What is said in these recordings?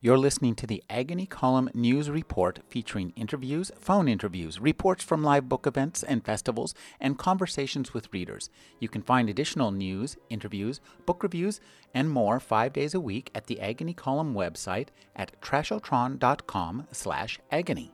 You're listening to the Agony Column News Report featuring interviews, phone interviews, reports from live book events and festivals, and conversations with readers. You can find additional news, interviews, book reviews, and more five days a week at the Agony Column website at trashotron.com slash agony.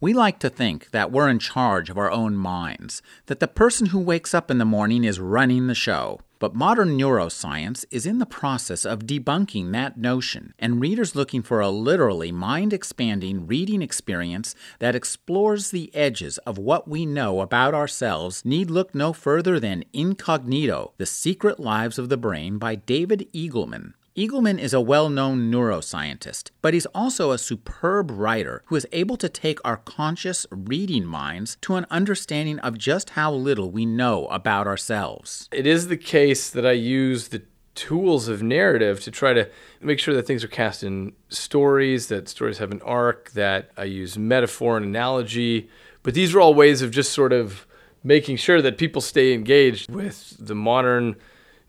We like to think that we're in charge of our own minds, that the person who wakes up in the morning is running the show. But modern neuroscience is in the process of debunking that notion, and readers looking for a literally mind expanding reading experience that explores the edges of what we know about ourselves need look no further than Incognito The Secret Lives of the Brain by David Eagleman. Eagleman is a well known neuroscientist, but he's also a superb writer who is able to take our conscious reading minds to an understanding of just how little we know about ourselves. It is the case that I use the tools of narrative to try to make sure that things are cast in stories, that stories have an arc, that I use metaphor and analogy. But these are all ways of just sort of making sure that people stay engaged with the modern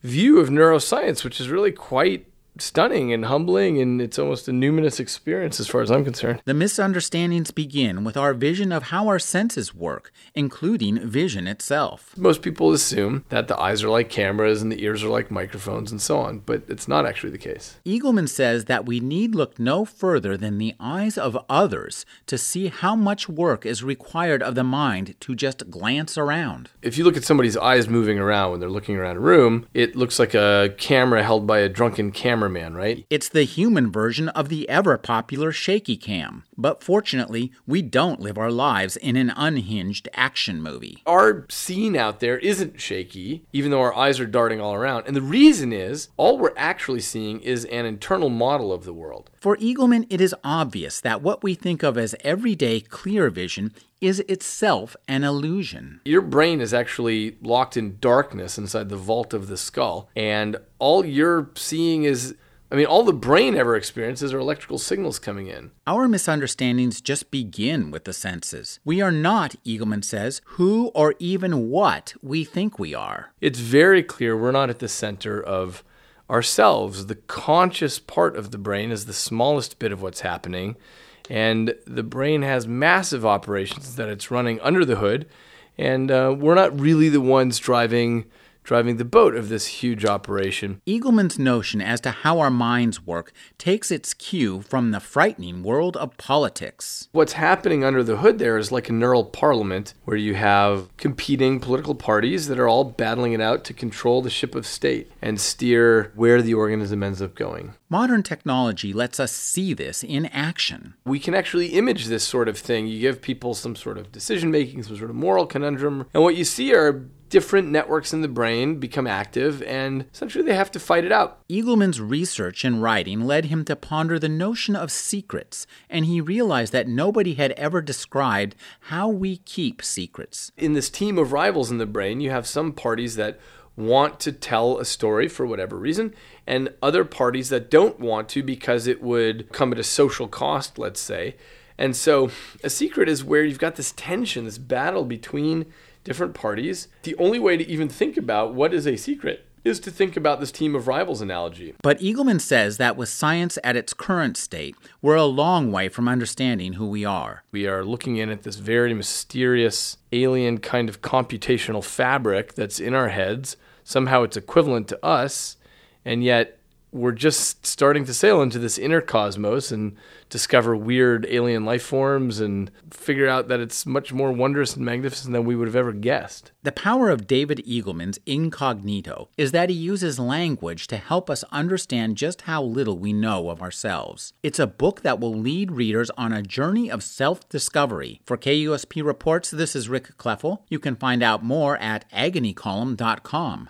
view of neuroscience, which is really quite stunning and humbling, and it's almost a numinous experience as far as I'm concerned. The misunderstandings begin with our vision of how our senses work, including vision itself. Most people assume that the eyes are like cameras and the ears are like microphones and so on, but it's not actually the case. Eagleman says that we need look no further than the eyes of others to see how much work is required of the mind to just glance around. If you look at somebody's eyes moving around when they're looking around a room, it looks like a camera held by a drunken camera cameraman, right? It's the human version of the ever popular shaky cam. But fortunately, we don't live our lives in an unhinged action movie. Our scene out there isn't shaky, even though our eyes are darting all around. And the reason is all we're actually seeing is an internal model of the world. For Eagleman, it is obvious that what we think of as everyday clear vision is itself an illusion. Your brain is actually locked in darkness inside the vault of the skull, and all you're seeing is I mean, all the brain ever experiences are electrical signals coming in. Our misunderstandings just begin with the senses. We are not, Eagleman says, who or even what we think we are. It's very clear we're not at the center of ourselves. The conscious part of the brain is the smallest bit of what's happening, and the brain has massive operations that it's running under the hood, and uh, we're not really the ones driving driving the boat of this huge operation. Eagleman's notion as to how our minds work takes its cue from the frightening world of politics. What's happening under the hood there is like a neural parliament where you have competing political parties that are all battling it out to control the ship of state and steer where the organism ends up going. Modern technology lets us see this in action. We can actually image this sort of thing. You give people some sort of decision making, some sort of moral conundrum, and what you see are different networks in the brain become active and essentially they have to fight it out. Eagleman's research and writing led him to ponder the notion of secrets, and he realized that nobody had ever described how we keep secrets. In this team of rivals in the brain, you have some parties that want to tell a story for whatever reason, and other parties that don't want to because it would come at a social cost, let's say. And so a secret is where you've got this tension, this battle between different parties. The only way to even think about what is a secret is to think about this team of rivals analogy. But Eagleman says that with science at its current state, we're a long way from understanding who we are. We are looking in at this very mysterious, alien kind of computational fabric that's in our heads. Somehow it's equivalent to us, and yet we're just starting to sail into this inner cosmos and discover weird alien life forms and figure out that it's much more wondrous and magnificent than we would have ever guessed. The power of David Eagleman's Incognito is that he uses language to help us understand just how little we know of ourselves. It's a book that will lead readers on a journey of self discovery. For KUSP Reports, this is Rick Kleffel. You can find out more at agonycolumn.com.